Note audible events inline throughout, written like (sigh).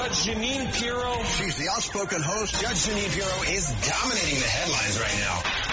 Judge Jeanine Pirro. She's the outspoken host. Judge Jeanine Pirro is dominating the headlines right now.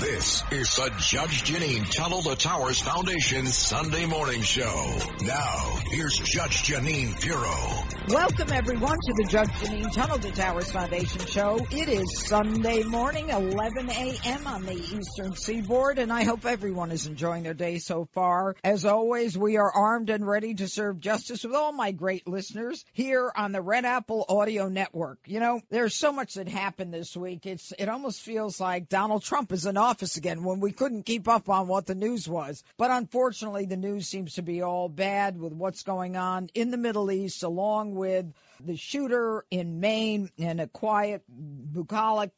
This is the Judge Jeanine Tunnel to Towers Foundation Sunday morning show. Now, here's Judge Jeanine Pirro. Welcome, everyone, to the Judge Jeanine Tunnel to Towers Foundation show. It is Sunday morning, 11 a.m. on the Eastern Seaboard, and I hope everyone is enjoying their day so far. As always, we are armed and ready to serve justice with all my great listeners here on the Red Apple Audio Network. You know, there's so much that happened this week. It's it almost feels like Donald Trump is in office again when we couldn't keep up on what the news was. But unfortunately, the news seems to be all bad with what's going on in the Middle East, along with the shooter in Maine and a quiet, bucolic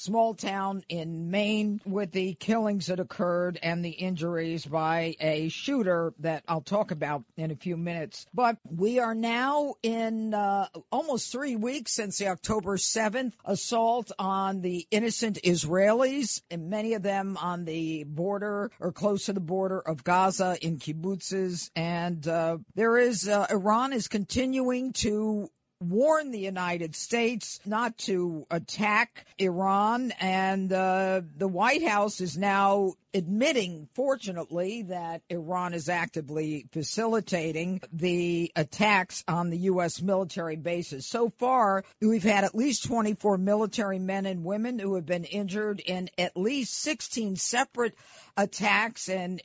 small town in Maine with the killings that occurred and the injuries by a shooter that I'll talk about in a few minutes. But we are now in uh, almost three weeks since the October 7th assault on the innocent Israelis, and many of them on the border or close to the border of Gaza in kibbutzes. And uh, there is, uh, Iran is continuing to warn the United States not to attack Iran, and uh, the White House is now admitting, fortunately, that Iran is actively facilitating the attacks on the U.S. military bases. So far, we've had at least 24 military men and women who have been injured in at least 16 separate attacks in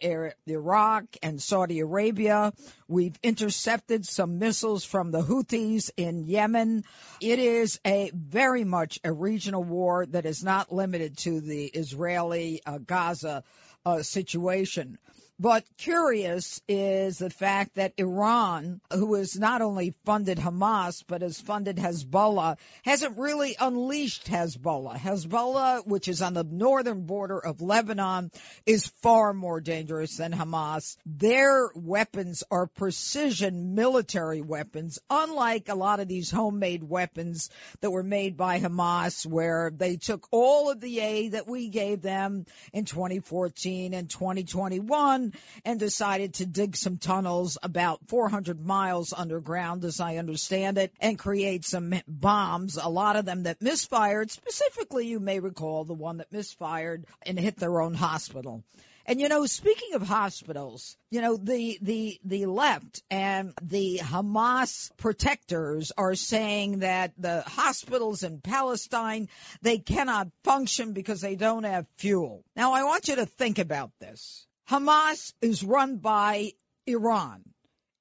Iraq and Saudi Arabia. We've intercepted some missiles from the Houthis in Yemen. It is a very much a regional war that is not limited to the Israeli uh, Gaza Uh, situation. But curious is the fact that Iran, who has not only funded Hamas, but has funded Hezbollah, hasn't really unleashed Hezbollah. Hezbollah, which is on the northern border of Lebanon, is far more dangerous than Hamas. Their weapons are precision military weapons, unlike a lot of these homemade weapons that were made by Hamas, where they took all of the aid that we gave them in 2014 and 2021 and decided to dig some tunnels about 400 miles underground, as I understand it, and create some bombs, a lot of them that misfired. Specifically, you may recall the one that misfired and hit their own hospital. And you know, speaking of hospitals, you know, the, the, the left and the Hamas protectors are saying that the hospitals in Palestine, they cannot function because they don't have fuel. Now I want you to think about this. Hamas is run by Iran.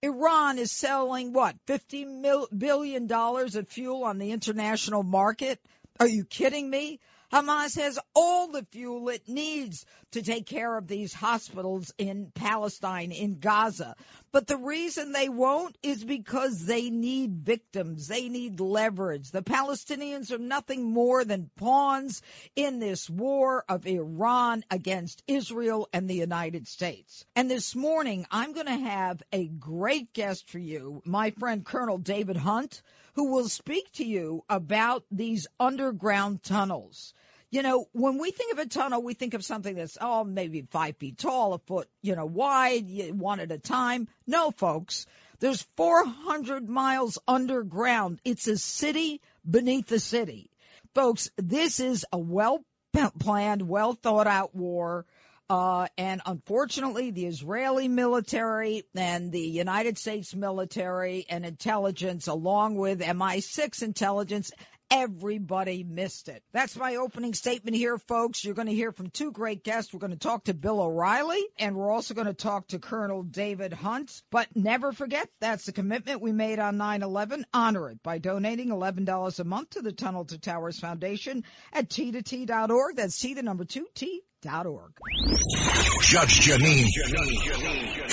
Iran is selling what, $50 mil- billion of fuel on the international market? Are you kidding me? Hamas has all the fuel it needs to take care of these hospitals in Palestine, in Gaza. But the reason they won't is because they need victims. They need leverage. The Palestinians are nothing more than pawns in this war of Iran against Israel and the United States. And this morning, I'm going to have a great guest for you, my friend Colonel David Hunt, who will speak to you about these underground tunnels. You know, when we think of a tunnel, we think of something that's, oh, maybe five feet tall, a foot, you know, wide, one at a time. No, folks. There's 400 miles underground. It's a city beneath the city. Folks, this is a well planned, well thought out war. Uh, and unfortunately, the Israeli military and the United States military and intelligence, along with MI6 intelligence, Everybody missed it. That's my opening statement here, folks. You're going to hear from two great guests. We're going to talk to Bill O'Reilly and we're also going to talk to Colonel David Hunt. But never forget, that's the commitment we made on 9-11. Honor it by donating $11 a month to the Tunnel to Towers Foundation at t2t.org. That's T the number two, T. Judge Jeanine. Jeanine.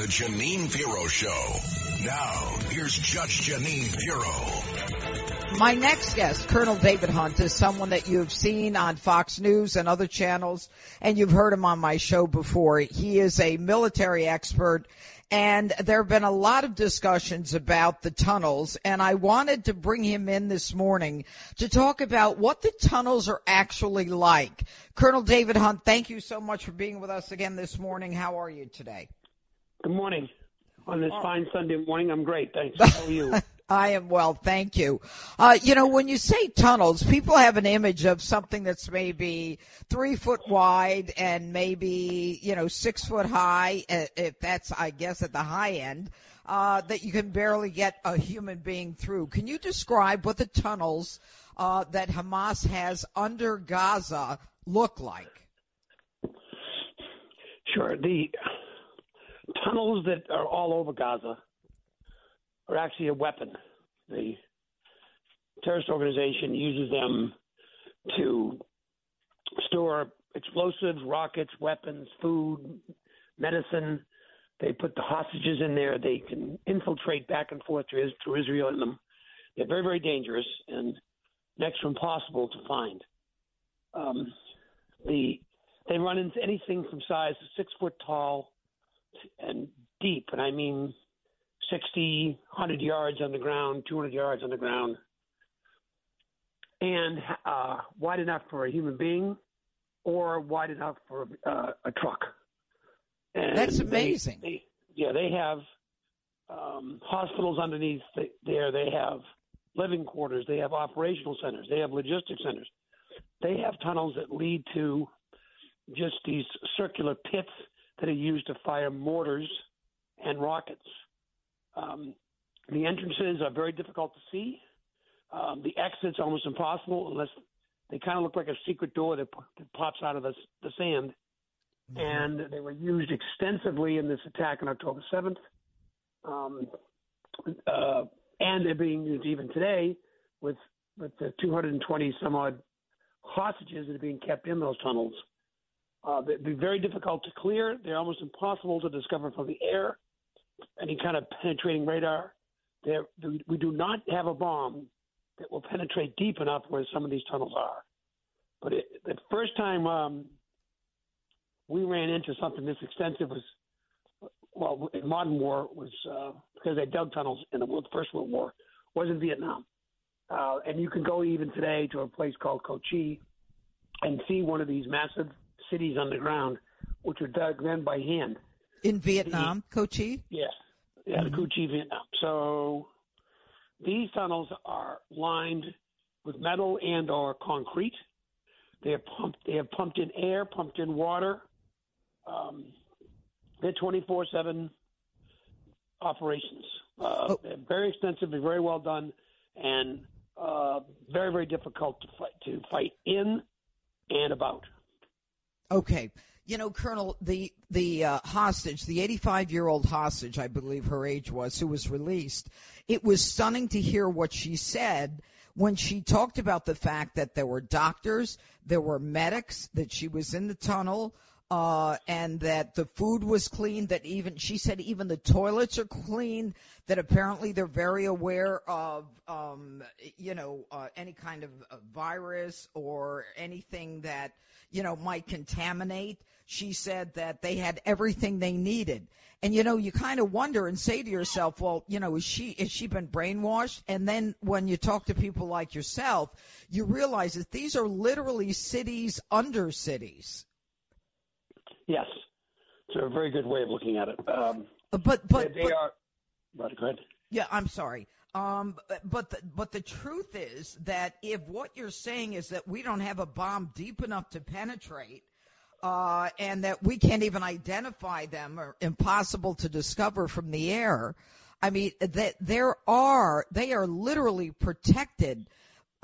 The Jeanine Pirro Show. Now, here's Judge Jeanine Pirro. My next guest, Colonel David Hunt, is someone that you've seen on Fox News and other channels, and you've heard him on my show before. He is a military expert and there have been a lot of discussions about the tunnels and I wanted to bring him in this morning to talk about what the tunnels are actually like. Colonel David Hunt, thank you so much for being with us again this morning. How are you today? Good morning. On this fine Sunday morning, I'm great. Thanks. (laughs) How are you? I am well, thank you. Uh, you know, when you say tunnels, people have an image of something that's maybe three foot wide and maybe, you know, six foot high, uh, if that's, I guess, at the high end, uh, that you can barely get a human being through. Can you describe what the tunnels, uh, that Hamas has under Gaza look like? Sure. The tunnels that are all over Gaza are actually a weapon. The terrorist organization uses them to store explosives, rockets, weapons, food, medicine. They put the hostages in there. They can infiltrate back and forth through Israel in them. They're very, very dangerous and next to impossible to find. Um, the they run into anything from size six foot tall deep, and I mean 60, 100 yards underground, 200 yards underground, and uh, wide enough for a human being or wide enough for uh, a truck. And That's amazing. They, they, yeah, they have um, hospitals underneath there. They have living quarters. They have operational centers. They have logistics centers. They have tunnels that lead to just these circular pits that are used to fire mortars and rockets. Um, the entrances are very difficult to see. Um, the exits almost impossible unless they kind of look like a secret door that, that pops out of the, the sand. Mm-hmm. And they were used extensively in this attack on October 7th. Um, uh, and they're being used even today with with the 220 some odd hostages that are being kept in those tunnels. Uh, they'd be very difficult to clear. They're almost impossible to discover from the air, any kind of penetrating radar. They're, we do not have a bomb that will penetrate deep enough where some of these tunnels are. But it, the first time um, we ran into something this extensive was, well, in modern war was uh, because they dug tunnels in the World, First World War, was in Vietnam. Uh, and you can go even today to a place called Cu Chi and see one of these massive cities underground, which were dug then by hand. In Vietnam, the, Chi? Yeah, yeah, mm-hmm. the Cu Chi, Vietnam. So these tunnels are lined with metal and or concrete. They have pumped. They have pumped in air, pumped in water. Um, they're 24/7 operations. Uh, oh. Very extensive, they're very well done, and uh, very very difficult to fight to fight in and about. Okay. You know, Colonel, the the uh, hostage, the 85 year old hostage, I believe her age was, who was released. It was stunning to hear what she said when she talked about the fact that there were doctors, there were medics, that she was in the tunnel, uh, and that the food was clean, that even, she said even the toilets are clean, that apparently they're very aware of, um, you know, uh, any kind of uh, virus or anything that, you know, might contaminate. She said that they had everything they needed. And you know, you kind of wonder and say to yourself, well, you know, is she is she been brainwashed? And then when you talk to people like yourself, you realize that these are literally cities under cities. Yes, it's a very good way of looking at it. Um, but but they, they but, are. But go ahead. Yeah, I'm sorry. Um, but the, but the truth is that if what you're saying is that we don't have a bomb deep enough to penetrate, uh, and that we can't even identify them or impossible to discover from the air, I mean that there are they are literally protected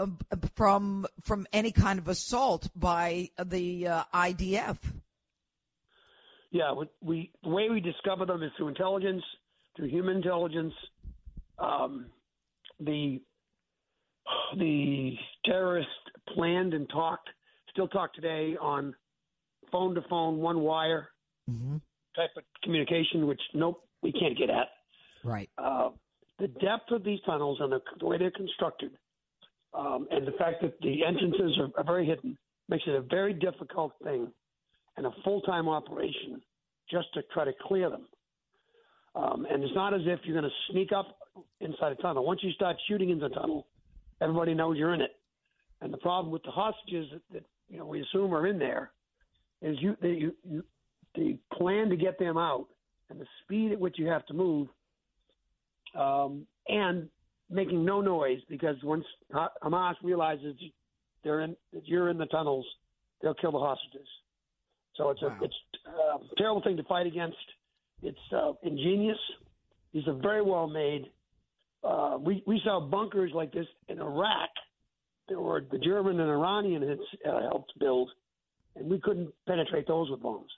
um, from from any kind of assault by the uh, IDF. Yeah, we the way we discover them is through intelligence, through human intelligence. Um, the the terrorists planned and talked, still talk today on phone to phone, one wire, mm-hmm. type of communication, which nope, we can't get at. Right. Uh, the depth of these tunnels and the, the way they're constructed, um, and the fact that the entrances are, are very hidden, makes it a very difficult thing and a full time operation just to try to clear them. Um, and it's not as if you're going to sneak up inside a tunnel. Once you start shooting in the tunnel, everybody knows you're in it. And the problem with the hostages that, that you know we assume are in there is you they, you, you the plan to get them out and the speed at which you have to move, um, and making no noise because once Hamas realizes they're in that you're in the tunnels, they'll kill the hostages. So it's wow. a it's a terrible thing to fight against. It's uh, ingenious. These are very well made. Uh, we we saw bunkers like this in Iraq that were the German and Iranian had uh, helped build, and we couldn't penetrate those with bombs.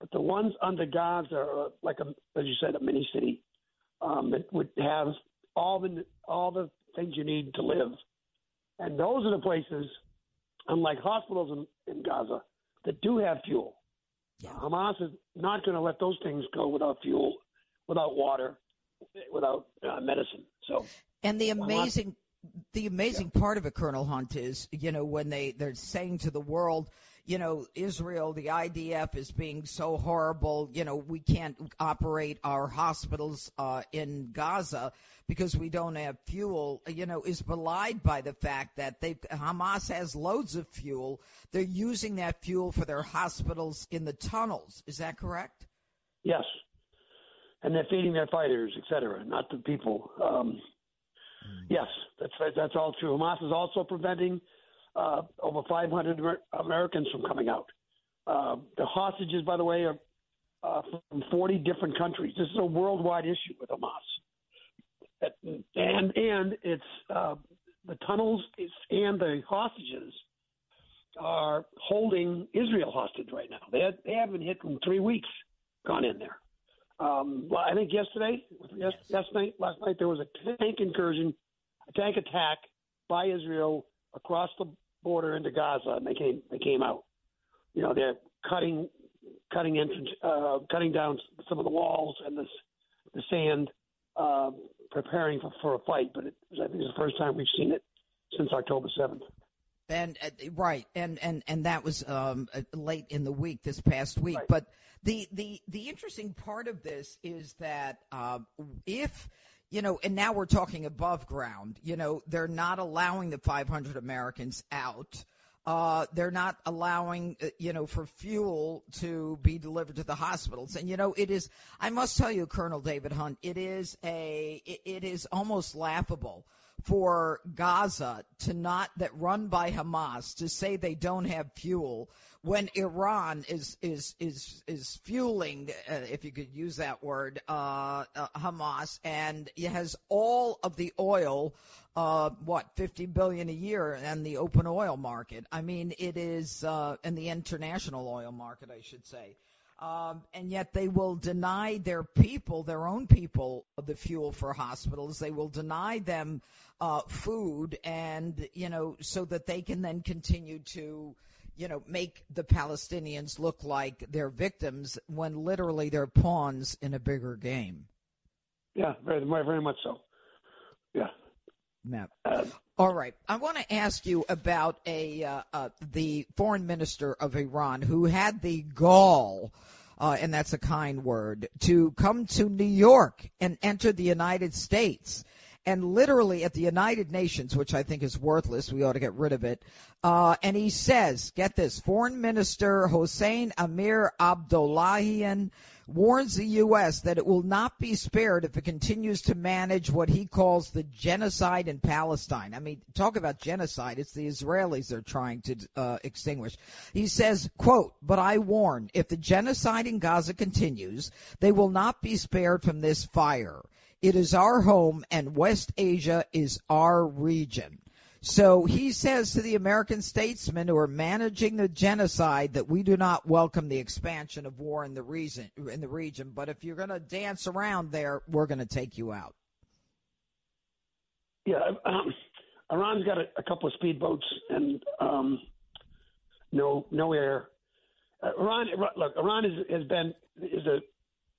But the ones under Gaza are uh, like a, as you said, a mini city um, that would have all the all the things you need to live, and those are the places, unlike hospitals in, in Gaza, that do have fuel. Yeah. Hamas is not going to let those things go without fuel, without water, without uh, medicine. So, and the amazing, the amazing yeah. part of it, Colonel Hunt, is you know when they they're saying to the world, you know, Israel, the IDF is being so horrible. You know, we can't operate our hospitals uh, in Gaza because we don't have fuel. You know, is belied by the fact that they Hamas has loads of fuel. They're using that fuel for their hospitals in the tunnels. Is that correct? Yes, and they're feeding their fighters, et cetera, not the people. Um, mm. Yes, that's that's all true. Hamas is also preventing uh, over 500 Americans from coming out. Uh, the hostages, by the way, are uh, from 40 different countries. This is a worldwide issue with Hamas, and and it's uh, the tunnels and the hostages are holding Israel hostage right now. They had, they haven't hit in three weeks. Gone in there. Um, well, I think yesterday, yes, last night, last night there was a tank incursion, a tank attack by Israel across the border into Gaza, and they came they came out. You know, they're cutting cutting entrance, uh, cutting down some of the walls and the the sand, uh, preparing for, for a fight. But it, I think it's the first time we've seen it since October seventh. And uh, right, and and and that was um, uh, late in the week, this past week. Right. But the the the interesting part of this is that uh, if you know, and now we're talking above ground. You know, they're not allowing the 500 Americans out. Uh, they're not allowing, uh, you know, for fuel to be delivered to the hospitals. And, you know, it is, I must tell you, Colonel David Hunt, it is a, it, it is almost laughable for Gaza to not, that run by Hamas, to say they don't have fuel when Iran is is is is fueling, uh, if you could use that word, uh, uh, Hamas, and it has all of the oil, uh, what fifty billion a year, and the open oil market. I mean, it is, uh, and the international oil market, I should say. Um, and yet they will deny their people, their own people, the fuel for hospitals. They will deny them uh, food, and you know, so that they can then continue to you know, make the Palestinians look like they're victims when literally they're pawns in a bigger game. Yeah, very, very much so. Yeah. Matt. Uh, All right. I want to ask you about a uh, uh, the foreign minister of Iran who had the gall, uh, and that's a kind word, to come to New York and enter the United States and literally at the United Nations, which I think is worthless, we ought to get rid of it. Uh, and he says, get this, Foreign Minister Hossein Amir Abdollahian warns the U.S. that it will not be spared if it continues to manage what he calls the genocide in Palestine. I mean, talk about genocide. It's the Israelis they're trying to uh, extinguish. He says, quote, but I warn, if the genocide in Gaza continues, they will not be spared from this fire. It is our home and West Asia is our region. So he says to the American statesmen who are managing the genocide that we do not welcome the expansion of war in the region, in the region. But if you're going to dance around there, we're going to take you out. Yeah, um, Iran's got a, a, couple of speedboats and um, no no air. Uh, Iran, look, Iran is, has been is a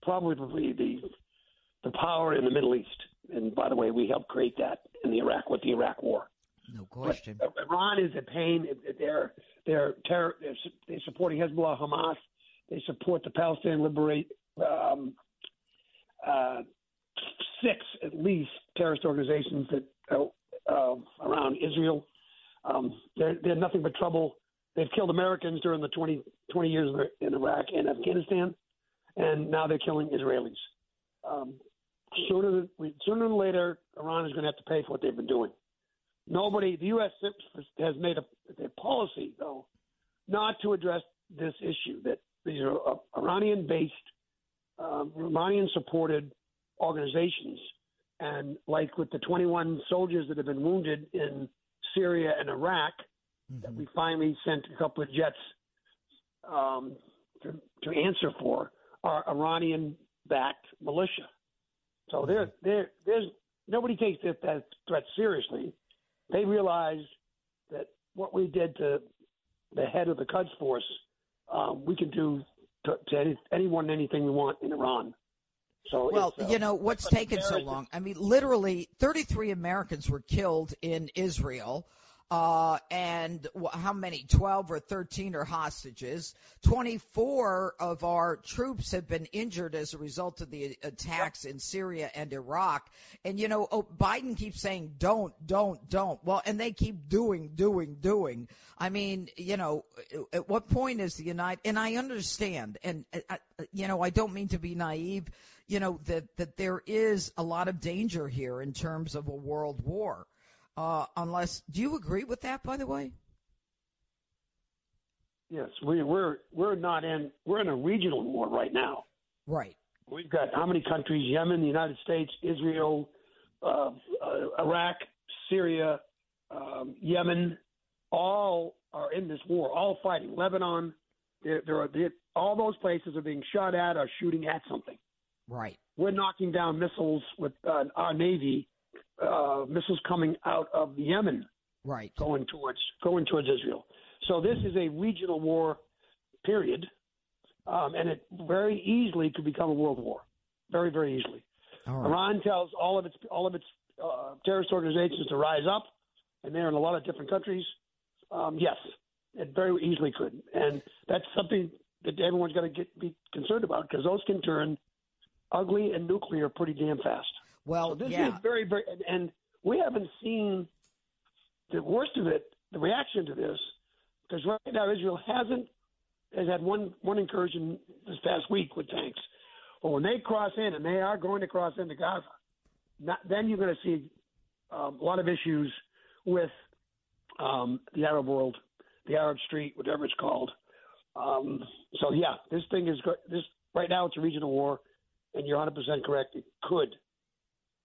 probably the the power in the Middle East. And by the way, we helped create that in the Iraq with the Iraq War. No question. But Iran is a pain. They're they're terror. They're, they're supporting Hezbollah, Hamas. They support the Palestinian Liberate um, uh, six at least terrorist organizations that uh, uh, around Israel. Um, they're they're nothing but trouble. They've killed Americans during the 20, 20 years in Iraq and Afghanistan, and now they're killing Israelis. Um, sooner, than, sooner than later, Iran is going to have to pay for what they've been doing. Nobody, the U.S. has made a, a policy, though, not to address this issue that these are uh, Iranian-based, uh, Iranian-supported organizations, and like with the 21 soldiers that have been wounded in Syria and Iraq, mm-hmm. that we finally sent a couple of jets um, to, to answer for, are Iranian-backed militia. So there, there, there's nobody takes that, that threat seriously. They realize that what we did to the head of the Quds Force, um, we can do to, to any, anyone anything we want in Iran. So well, uh, you know what's taken so long. I mean, literally, 33 Americans were killed in Israel. Uh, and how many? 12 or 13 are hostages. 24 of our troops have been injured as a result of the attacks in Syria and Iraq. And you know, oh, Biden keeps saying, don't, don't, don't. Well, and they keep doing, doing, doing. I mean, you know, at what point is the United, and I understand, and, uh, you know, I don't mean to be naive, you know, that, that there is a lot of danger here in terms of a world war. Uh, unless, do you agree with that, by the way? Yes, we, we're we're not in we're in a regional war right now. Right. We've got how many countries? Yemen, the United States, Israel, uh, uh, Iraq, Syria, um, Yemen, all are in this war, all fighting. Lebanon, there, there are there, all those places are being shot at or shooting at something. Right. We're knocking down missiles with uh, our navy uh, missiles coming out of Yemen, right, going towards going towards Israel. So this is a regional war, period, um, and it very easily could become a world war, very very easily. Right. Iran tells all of its all of its uh, terrorist organizations to rise up, and they're in a lot of different countries. Um, yes, it very easily could, and that's something that everyone's got to get be concerned about because those can turn ugly and nuclear pretty damn fast. Well, so this yeah. is very, very, and, and we haven't seen the worst of it, the reaction to this, because right now Israel hasn't has had one one incursion this past week with tanks. But when they cross in, and they are going to cross into Gaza, not, then you're going to see um, a lot of issues with um, the Arab world, the Arab Street, whatever it's called. Um, so yeah, this thing is this right now. It's a regional war, and you're 100 percent correct. It could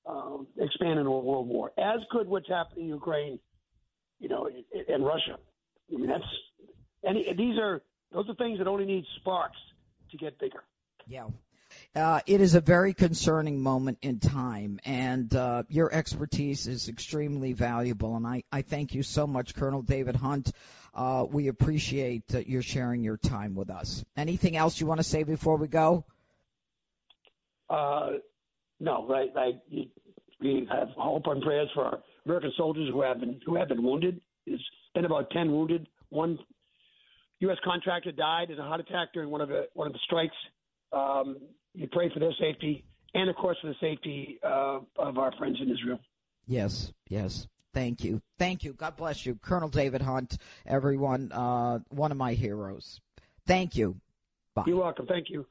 um, expand into a world war, as could what's happening in Ukraine, you know, and Russia. I mean, that's any these are those are things that only need sparks to get bigger. Yeah. Uh, it is a very concerning moment in time, and uh, your expertise is extremely valuable. And I, I thank you so much, Colonel David Hunt. Uh, we appreciate that you're sharing your time with us. Anything else you want to say before we go? Uh, no, right. I, we have hope and prayers for our American soldiers who have been who have been wounded. There's been about ten wounded. One U.S. contractor died in a heart attack during one of the one of the strikes. Um, you pray for their safety, and of course for the safety uh, of our friends in Israel. Yes, yes. Thank you, thank you. God bless you, Colonel David Hunt. Everyone, uh, one of my heroes. Thank you. Bye. You're welcome. Thank you.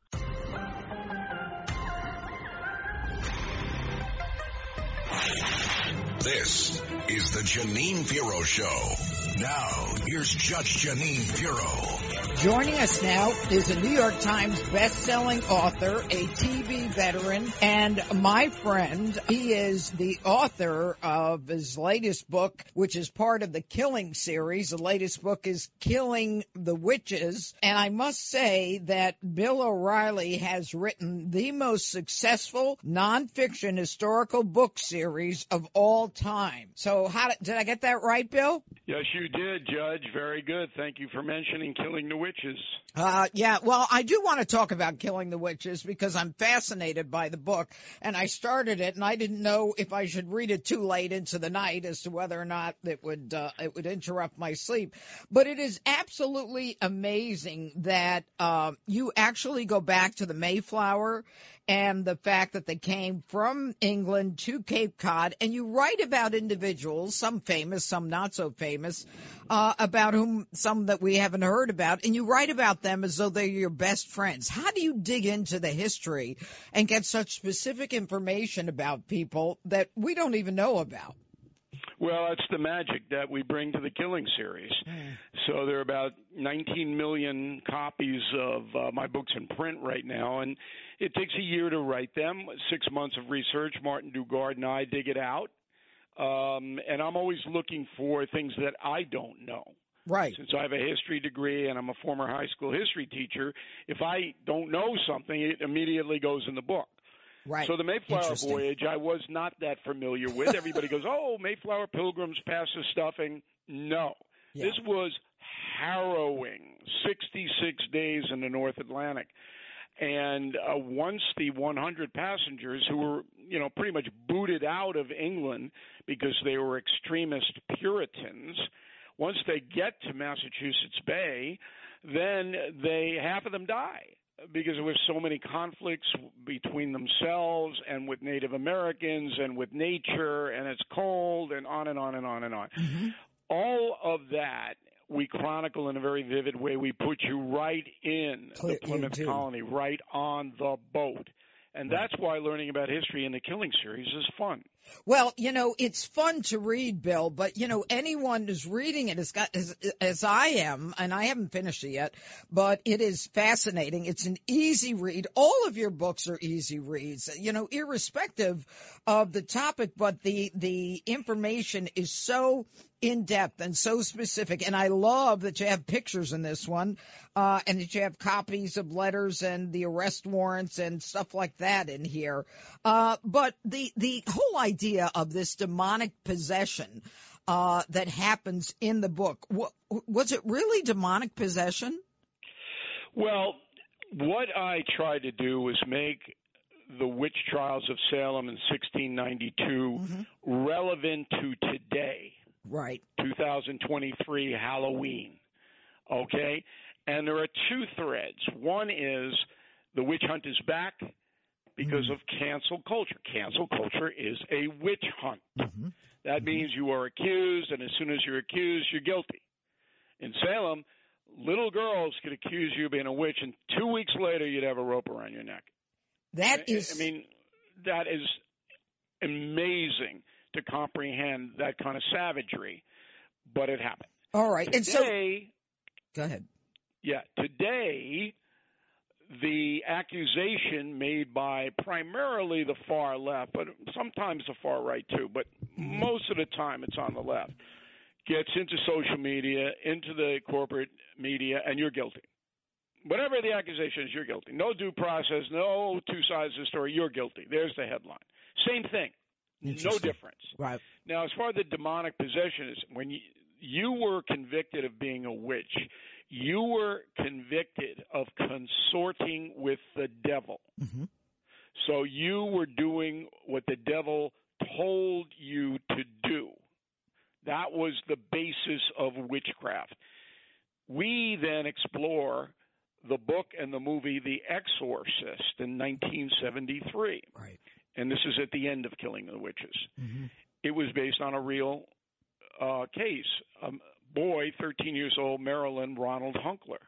This is the Jeanine Pirro Show. Now, here's Judge Jeanine Pirro. Joining us now is a New York Times best-selling author, a TV veteran, and my friend. He is the author of his latest book, which is part of the Killing series. The latest book is Killing the Witches. And I must say that Bill O'Reilly has written the most successful nonfiction historical book series of all time. So how did I get that right, Bill? Yes, you did, Judge. Very good. Thank you for mentioning Killing the Witches. Uh, yeah, well, I do want to talk about Killing the Witches because I'm fascinated by the book, and I started it, and I didn't know if I should read it too late into the night as to whether or not it would uh, it would interrupt my sleep. But it is absolutely amazing that uh, you actually go back to the Mayflower and the fact that they came from England to Cape Cod, and you write about individuals, some famous, some not so famous, uh, about whom some that we haven't heard about, and you write about them as though they're your best friends. How do you dig into the history and get such specific information about people that we don't even know about? Well, it's the magic that we bring to the Killing series. So there are about 19 million copies of uh, my books in print right now, and it takes a year to write them, six months of research. Martin Dugard and I dig it out, um, and I'm always looking for things that I don't know. Right. Since I have a history degree and I'm a former high school history teacher, if I don't know something, it immediately goes in the book. Right. So the Mayflower voyage, I was not that familiar with. Everybody goes, (laughs) "Oh, Mayflower Pilgrims pass the stuffing." No, Yeah. this was harrowing. Sixty-six days in the North Atlantic, and uh, once the 100 passengers who were, you know, pretty much booted out of England because they were extremist Puritans, once they get to Massachusetts Bay, then they half of them die because there were so many conflicts between themselves and with Native Americans and with nature, and it's cold, and on and on and on and on. All of that we chronicle in a very vivid way. We put you right in the Plymouth do. colony, right on the boat. And that's why learning about history in the Killing series is fun. Well, you know, it's fun to read, Bill, but you know, anyone who's reading it has got, as, as I am, and I haven't finished it yet, but it is fascinating. It's an easy read. All of your books are easy reads, you know, irrespective of the topic, but the, the information is so in depth and so specific. And I love that you have pictures in this one, uh, and that you have copies of letters and the arrest warrants and stuff like that in here. Uh, but the, the whole idea of this demonic possession, uh, that happens in the book, wa- was it really demonic possession? Well, what I tried to do was make the witch trials of Salem in 1692 relevant to today. Right. 2023 Halloween. Okay? And there are two threads. One is the witch hunt is back because mm-hmm. of cancel culture. Cancel culture is a witch hunt. Mm-hmm. That mm-hmm. means you are accused, and as soon as you're accused, you're guilty. In Salem, little girls could accuse you of being a witch, and two weeks later, you'd have a rope around your neck. That I- is, I mean, that is amazing to comprehend that kind of savagery, but it happened. all right. And so, go ahead. yeah, today, the accusation made by primarily the far left, but sometimes the far right too, but mm-hmm. most of the time it's on the left, gets into social media, into the corporate media, and you're guilty. Whatever the accusation is, you're guilty. No due process, no two sides of the story, you're guilty. There's the headline. Same thing. No difference. Right. Now, as far as the demonic possession is, when you, you were convicted of being a witch, you were convicted of consorting with the devil. hmm So you were doing what the devil told you to do. That was the basis of witchcraft. We then explore the book and the movie The Exorcist in 1973 Right. and this is at the end of Killing the Witches. hmm It was based on a real uh, case. A boy, 13 years old, Maryland, Ronald Hunkeler.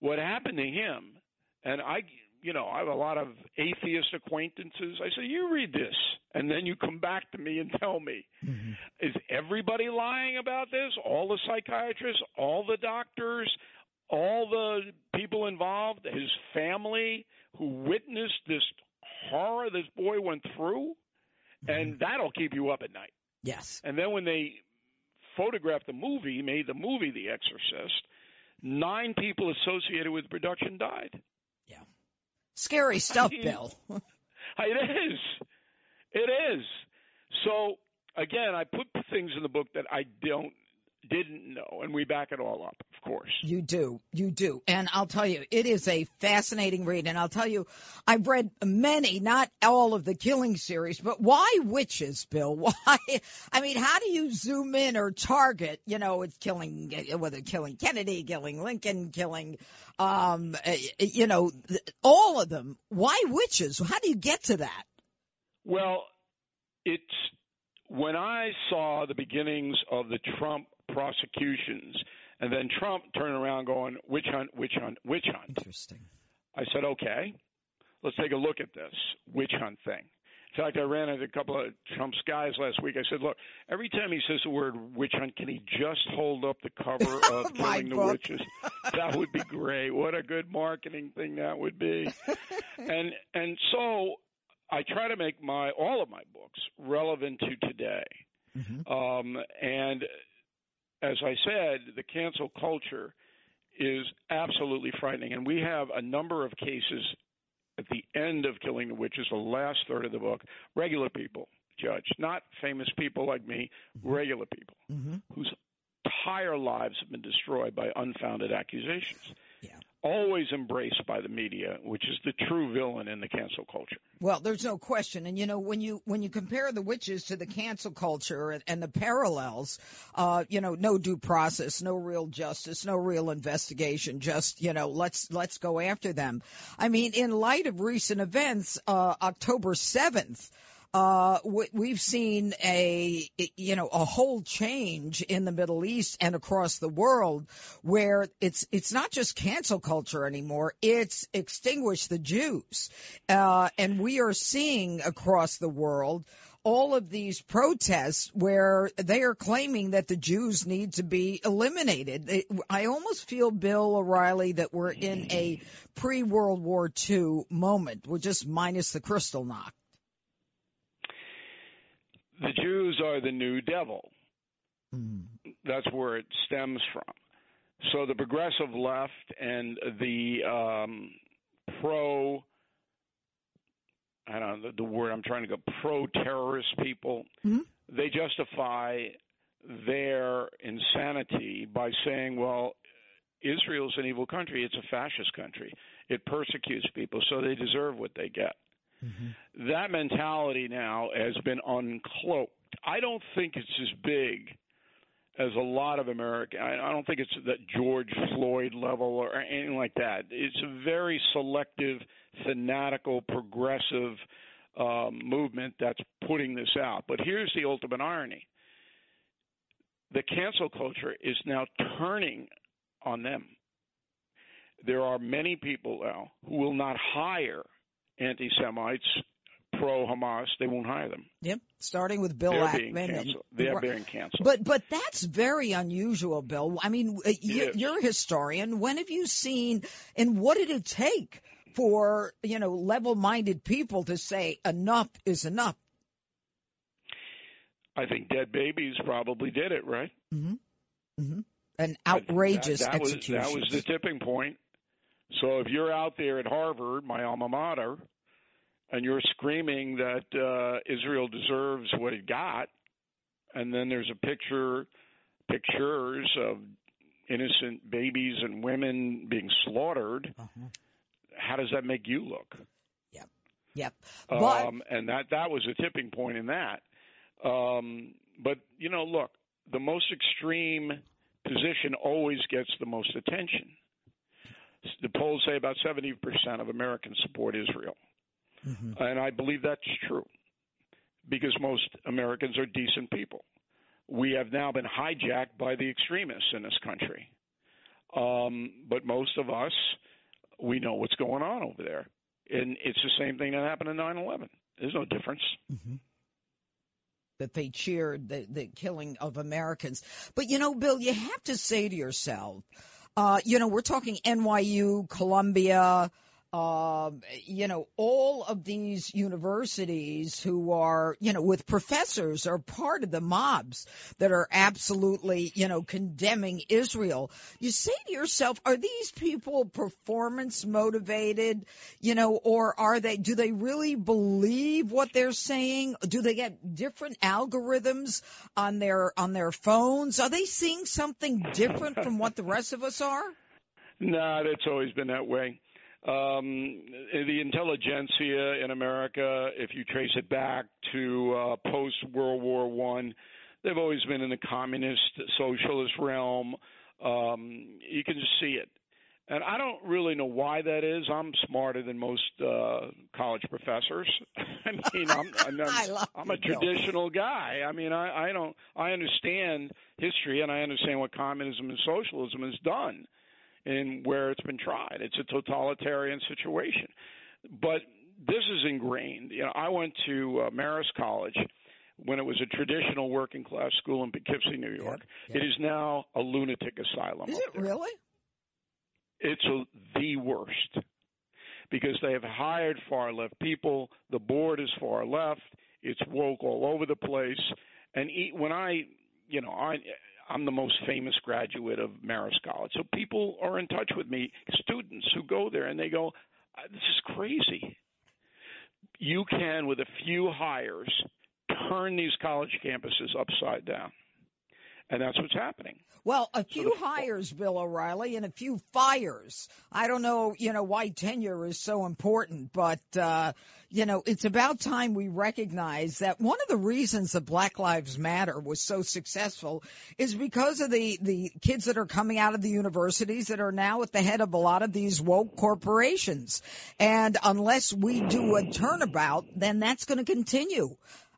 What happened to him, and I, you know, I have a lot of atheist acquaintances. I say, you read this, and then you come back to me and tell me. hmm Is everybody lying about this? All the psychiatrists, all the doctors, all the people involved, his family who witnessed this horror this boy went through? And that'll keep you up at night. Yes. And then when they photographed the movie, made the movie The Exorcist, nine people associated with the production died. Yeah. Scary (laughs) stuff, mean- Bill. (laughs) It is. It is. So again, I put things in the book that I don't didn't know, and we back it all up, of course. You do, you do, and I'll tell you, it is a fascinating read. And I'll tell you, I've read many, not all of the Killing series, but why witches, Bill? (laughs) Why? I mean, how do you zoom in or target? You know, it's killing whether killing Kennedy, killing Lincoln, killing, um, eh, you know, all of them. Why witches? How do you get to that? Well, it's when I saw the beginnings of the Trump prosecutions, and then Trump turning around going, witch hunt, witch hunt, witch hunt. Interesting. I said, okay, let's take a look at this witch hunt thing. In fact, I ran into a couple of Trump's guys last week. I said, look, every time he says the word witch hunt, can he just hold up the cover (laughs) of Killing the book. Witches? That would be great. What a good marketing thing that would be. (laughs) and and so I try to make my all of my books relevant to today. Mm-hmm. Um, and as I said, the cancel culture is absolutely frightening. And we have a number of cases at the end of Killing the Witches, the last third of the book, regular people, Judge, not famous people like me, regular people Mm-hmm. whose entire lives have been destroyed by unfounded accusations. Always embraced by the media, which is the true villain in the cancel culture. Well, there's no question, and you know when you when you compare the witches to the cancel culture and, and the parallels, uh, you know, no due process, no real justice, no real investigation, just you know, let's let's go after them. I mean, in light of recent events, uh, October seventh. Uh, we, we've seen a, you know, a whole change in the Middle East and across the world where it's, it's not just cancel culture anymore. It's extinguish the Jews. Uh, and we are seeing across the world all of these protests where they are claiming that the Jews need to be eliminated. I almost feel, Bill O'Reilly, that we're in a pre World War II moment. We're just minus the crystal knock. The Jews are the new devil. Mm. That's where it stems from. So the progressive left and the um, pro, I don't know the, the word I'm trying to go, pro terrorist people, Mhm. they justify their insanity by saying, well, Israel's an evil country. It's a fascist country. It persecutes people, so they deserve what they get. Mm-hmm. That mentality now has been uncloaked. I don't think it's as big as a lot of American. I I don't think it's that George Floyd level or anything like that. It's a very selective, fanatical, progressive um, movement that's putting this out. But here's the ultimate irony: the cancel culture is now turning on them. There are many people now who will not hire anti Semites pro Hamas. They won't hire them. Yep, starting with Bill They're being Ackman. and- canceled. They are being canceled. But but that's very unusual, Bill. I mean, uh, you, you're a historian. When have you seen, and what did it take for you know level-minded people to say enough is enough? I think dead babies probably did it, right? Mm-hmm. Mm-hmm. An outrageous that, that was. That was the tipping point. So if you're out there at Harvard, my alma mater, and you're screaming that uh, Israel deserves what it got, and then there's a picture, pictures of innocent babies and women being slaughtered, Uh-huh. how does that make you look? Yep. yep. But um, and that that was a tipping point in that. Um, but you know, look, the most extreme position always gets the most attention. The polls say about seventy percent of Americans support Israel, Mhm. and I believe that's true because most Americans are decent people. We have now been hijacked by the extremists in this country, um, but most of us we know what's going on over there and it's the same thing that happened in 9/11. There's no difference. Mhm. that they cheered the, the killing of Americans. But you know, Bill, you have to say to yourself, uh, you know, we're talking NYU, Columbia, um, you know, all of these universities who are, you know, with professors are part of the mobs that are absolutely, you know, condemning Israel. You say to yourself, are these people performance motivated, you know, or are they, do they really believe what they're saying? Do they get different algorithms on their, on their phones? Are they seeing something different from what the rest of us are? No, (laughs) nah, it's always been that way um, the intelligentsia in America, if you trace it back to uh, post World War One, they've always been in the communist socialist realm. Um, you can just see it. And I don't really know why that is. I'm smarter than most uh, college professors. (laughs) I mean, I'm (laughs) I'm, I'm, I'm a traditional guy. I mean, I, I don't I understand history and I understand what communism and socialism has done in where it's been tried. It's a totalitarian situation. But this is ingrained. You know, I went to uh, Marist College when it was a traditional working class school in Poughkeepsie, New York. It is now a lunatic asylum. Is it there. really? It's a, the worst because they have hired far left people. The board is far left. It's woke all over the place. And when I, you know, I I'm the most famous graduate of Marist College. So people are in touch with me, students who go there, and they go, uh, This is crazy. You can, with a few hires, turn these college campuses upside down. And that's what's happening. Well, a few so the, hires, Bill O'Reilly, and a few fires. I don't know, you know, why tenure is so important, but, uh, you know, it's about time we recognize that one of the reasons that Black Lives Matter was so successful is because of the, the kids that are coming out of the universities that are now at the head of a lot of these woke corporations. And unless we do a turnabout, then that's going to continue.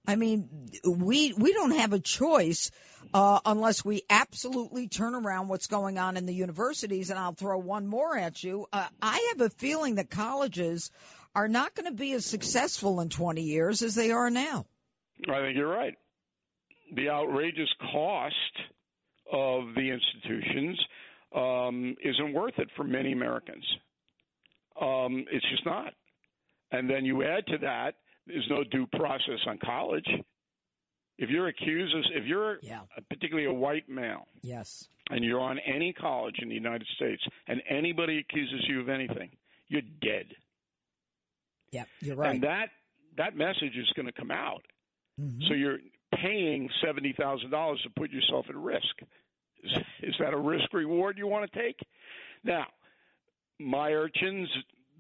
I mean, we we don't have a choice uh, unless we absolutely turn around what's going on in the universities. And I'll throw one more at you. Uh, I have a feeling that colleges are not going to be as successful in 20 years as they are now. I think you're right. The outrageous cost of the institutions um, isn't worth it for many Americans. Um, it's just not. And then you add to that there's no due process on college. If you're accused, if you're yeah. particularly a white male, yes, and you're on any college in the United States, and anybody accuses you of anything, you're dead. Yeah, you're right. And that that message is going to come out. Mm-hmm. So you're paying seventy thousand dollars to put yourself at risk. Is, is that a risk reward you want to take? Now, my urchins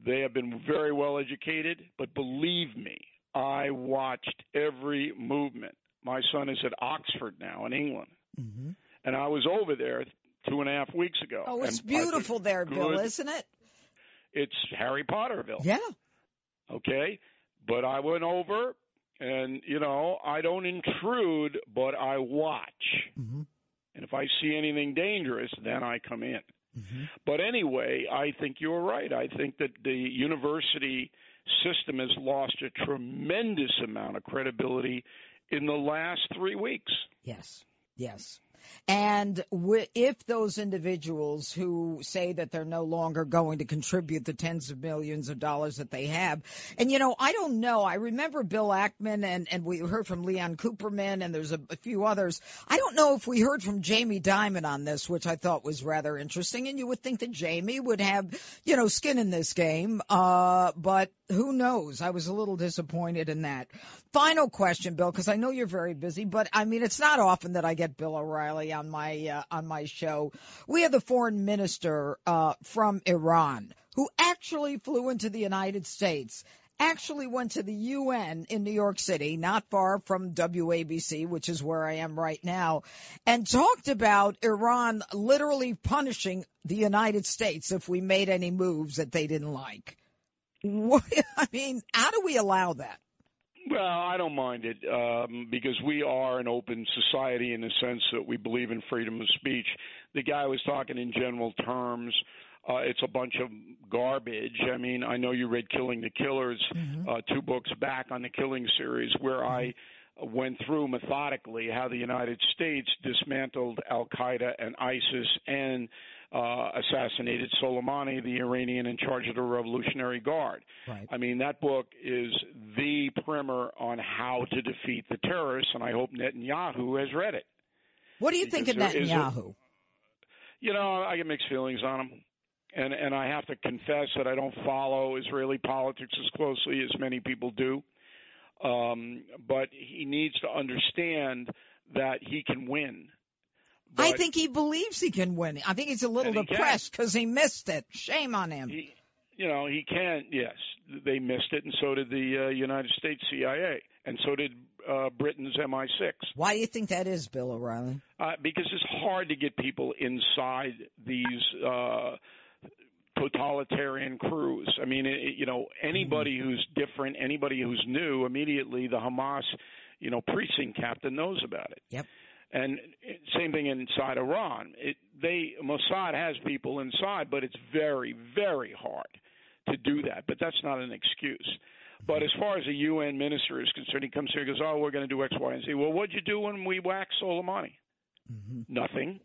they have been very well educated, but believe me, I watched every movement. My son is at Oxford now in England, mm-hmm. and I was over there two and a half weeks ago. Oh, it's beautiful there, good. Bill, isn't it? It's Harry Potterville. Yeah. Okay, but I went over, and you know, I don't intrude, but I watch. Mm-hmm. And if I see anything dangerous, then I come in. Mm-hmm. But anyway, I think you're right. I think that the university system has lost a tremendous amount of credibility in the last three weeks. Yes, yes. And if those individuals who say that they're no longer going to contribute the tens of millions of dollars that they have, and you know, I don't know. I remember Bill Ackman and, and we heard from Leon Cooperman and there's a, a few others. I don't know if we heard from Jamie Dimon on this, which I thought was rather interesting. And you would think that Jamie would have, you know, skin in this game. Uh, but who knows? I was a little disappointed in that. Final question, Bill, because I know you're very busy, but I mean, it's not often that I get Bill O'Reilly on my uh, on my show. We have the foreign minister uh, from Iran who actually flew into the United States. Actually went to the UN in New York City, not far from WABC, which is where I am right now, and talked about Iran literally punishing the United States if we made any moves that they didn't like. What, (laughs) I mean, how do we allow that? Well, I don't mind it um, because we are an open society in the sense that we believe in freedom of speech. The guy was talking in general terms. Uh, it's a bunch of garbage. I mean, I know you read Killing the Killers, mm-hmm. uh, two books back on the Killing series, where I went through methodically how the United States dismantled Al Qaeda and ISIS and uh, assassinated Soleimani, the Iranian in charge of the Revolutionary Guard. Right. I mean, that book is the primer on how to defeat the terrorists, and I hope Netanyahu has read it. What do you think of Because is a- Netanyahu? You know, I get mixed feelings on him. And and I have to confess that I don't follow Israeli politics as closely as many people do. Um, but he needs to understand that he can win. I think he believes he can win. I think he's a little And he can. depressed because he missed it. Shame on him. he, you know, he can. Yes, they missed it, and so did the uh, United States CIA, and so did uh, Britain's MI6. Why do you think that is, Bill O'Reilly? uh, because it's hard to get people inside these uh, totalitarian crews. I mean, it, you know, anybody who's different, anybody who's new, immediately the Hamas, you know, precinct captain knows about it. Yep. And same thing inside Iran. It, they Mossad has people inside, but it's very, very hard to do that. But that's not an excuse. But as far as a UN minister is concerned, he comes here and goes, "Oh, we're going to do X, Y, and Z." Well, what'd you do when we whacked Soleimani? Mm-hmm. Nothing.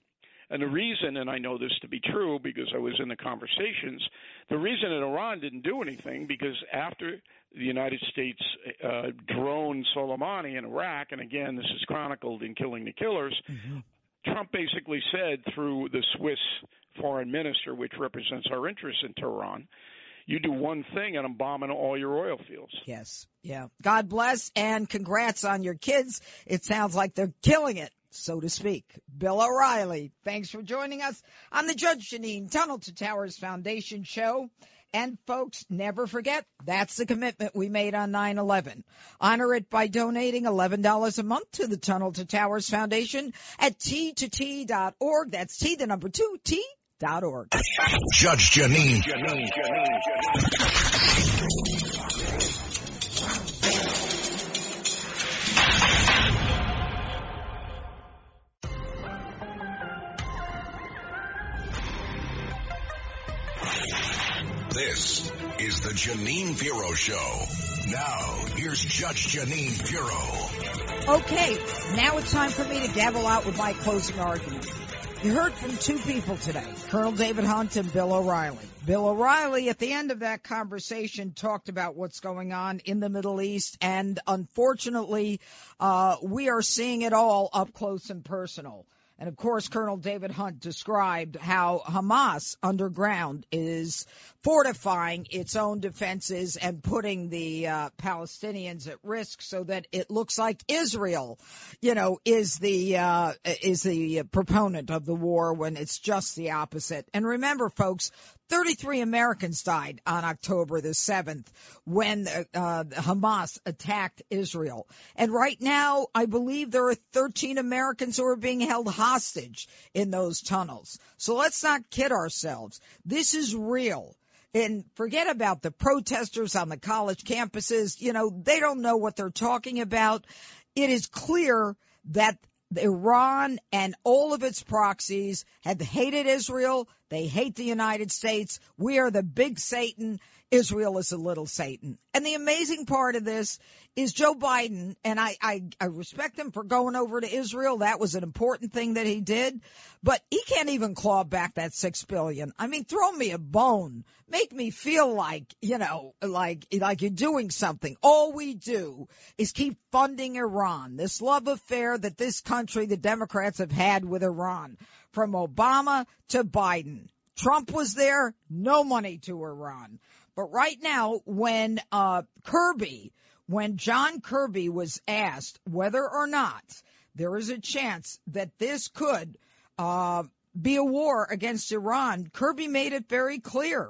And the reason, and I know this to be true because I was in the conversations, the reason that Iran didn't do anything because after the United States uh, droned Soleimani in Iraq, and again, this is chronicled in Killing the Killers, Trump basically said through the Swiss foreign minister, which represents our interests in Tehran, you do one thing and I'm bombing all your oil fields. Yes. Yeah. God bless and congrats on your kids. It sounds like they're killing it, so to speak. Bill O'Reilly, thanks for joining us on the Judge Jeanine Tunnel to Towers Foundation show. And folks, never forget, that's the commitment we made on 9-11. Honor it by donating $11 a month to the Tunnel to Towers Foundation at t2t.org. That's T, the number two, T dot org. Judge Jeanine. This is the Jeanine Pirro Show. Now, here's Judge Jeanine Pirro. Okay, now it's time for me to gavel out with my closing argument. You heard from two people today, Colonel David Hunt and Bill O'Reilly. Bill O'Reilly at the end of that conversation talked about what's going on in the Middle East and unfortunately, uh, we are seeing it all up close and personal. And of course, Colonel David Hunt described how Hamas underground is fortifying its own defenses and putting the uh, Palestinians at risk so that it looks like Israel, you know, is the uh, is the proponent of the war when it's just the opposite. And remember, folks, 33 Americans died on October the 7th when uh, Hamas attacked Israel. And right now, I believe there are 13 Americans who are being held hostage in those tunnels. So let's not kid ourselves. This is real. And forget about the protesters on the college campuses. You know, they don't know what they're talking about. It is clear that Iran and all of its proxies have hated Israel. They hate the United States. We are the big Satan. Israel is a little Satan. And the amazing part of this is Joe Biden, and I, I, I respect him for going over to Israel. That was an important thing that he did, but he can't even claw back that six billion. I mean, throw me a bone. Make me feel like, you know, like, like you're doing something. All we do is keep funding Iran, this love affair that this country, the Democrats have had with Iran from Obama to Biden. Trump was there, no money to Iran. But right now, when uh, Kirby, when John Kirby was asked whether or not there is a chance that this could uh, be a war against Iran, Kirby made it very clear.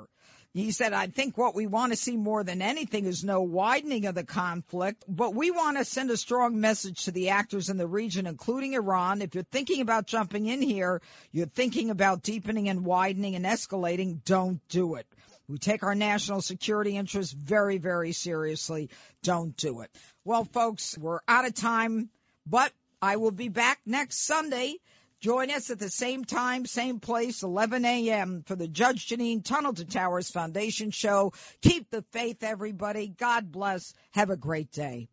He said, I think what we want to see more than anything is no widening of the conflict, but we want to send a strong message to the actors in the region, including Iran. If you're thinking about jumping in here, you're thinking about deepening and widening and escalating, don't do it. We take our national security interests very, very seriously. Don't do it. Well, folks, we're out of time, but I will be back next Sunday. Join us at the same time, same place, 11 a.m. for the Judge Jeanine Tunnel to Towers Foundation show. Keep the faith, everybody. God bless. Have a great day.